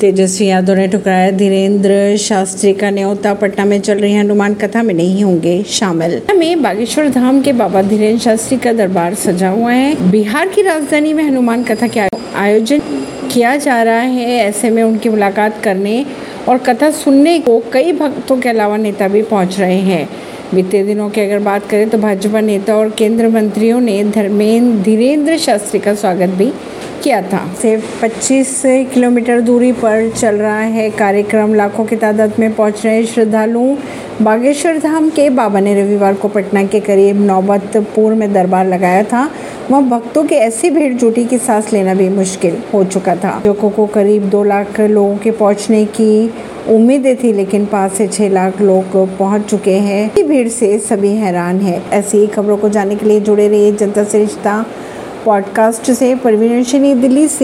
तेजस्वी यादव ने ठुकराया। धीरेन्द्र शास्त्री का न्योता पटना में चल रही हनुमान कथा में नहीं होंगे शामिल। में बागेश्वर धाम के बाबा धीरेन्द्र शास्त्री का दरबार सजा हुआ है। बिहार की राजधानी में हनुमान कथा के आयोजन किया जा रहा है। ऐसे में उनकी मुलाकात करने और कथा सुनने को कई भक्तों के अलावा नेता भी पहुँच रहे हैं। बीते दिनों की अगर बात करें तो भाजपा नेता और केंद्र मंत्रियों ने धर्मेंद्र धीरेन्द्र शास्त्री का स्वागत भी किया था। से 25 किलोमीटर दूरी पर चल रहा है कार्यक्रम। लाखों की तादाद में पहुँच रहे श्रद्धालु बागेश्वर धाम के बाबा ने रविवार को पटना के करीब नौबतपुर में दरबार लगाया था। वहाँ भक्तों की ऐसी भीड़ जुटी कि सांस लेना भी मुश्किल हो चुका था। लोगों को करीब दो लाख लोगों के पहुँचने की उम्मीदें थी, लेकिन पाँच से छह लाख लोग पहुँच चुके हैं। भीड़ से सभी हैरान है। ऐसी ही खबरों को जानने के लिए जुड़े रहिए जनता से रिश्ता पॉडकास्ट से। परवीन दिल्ली से।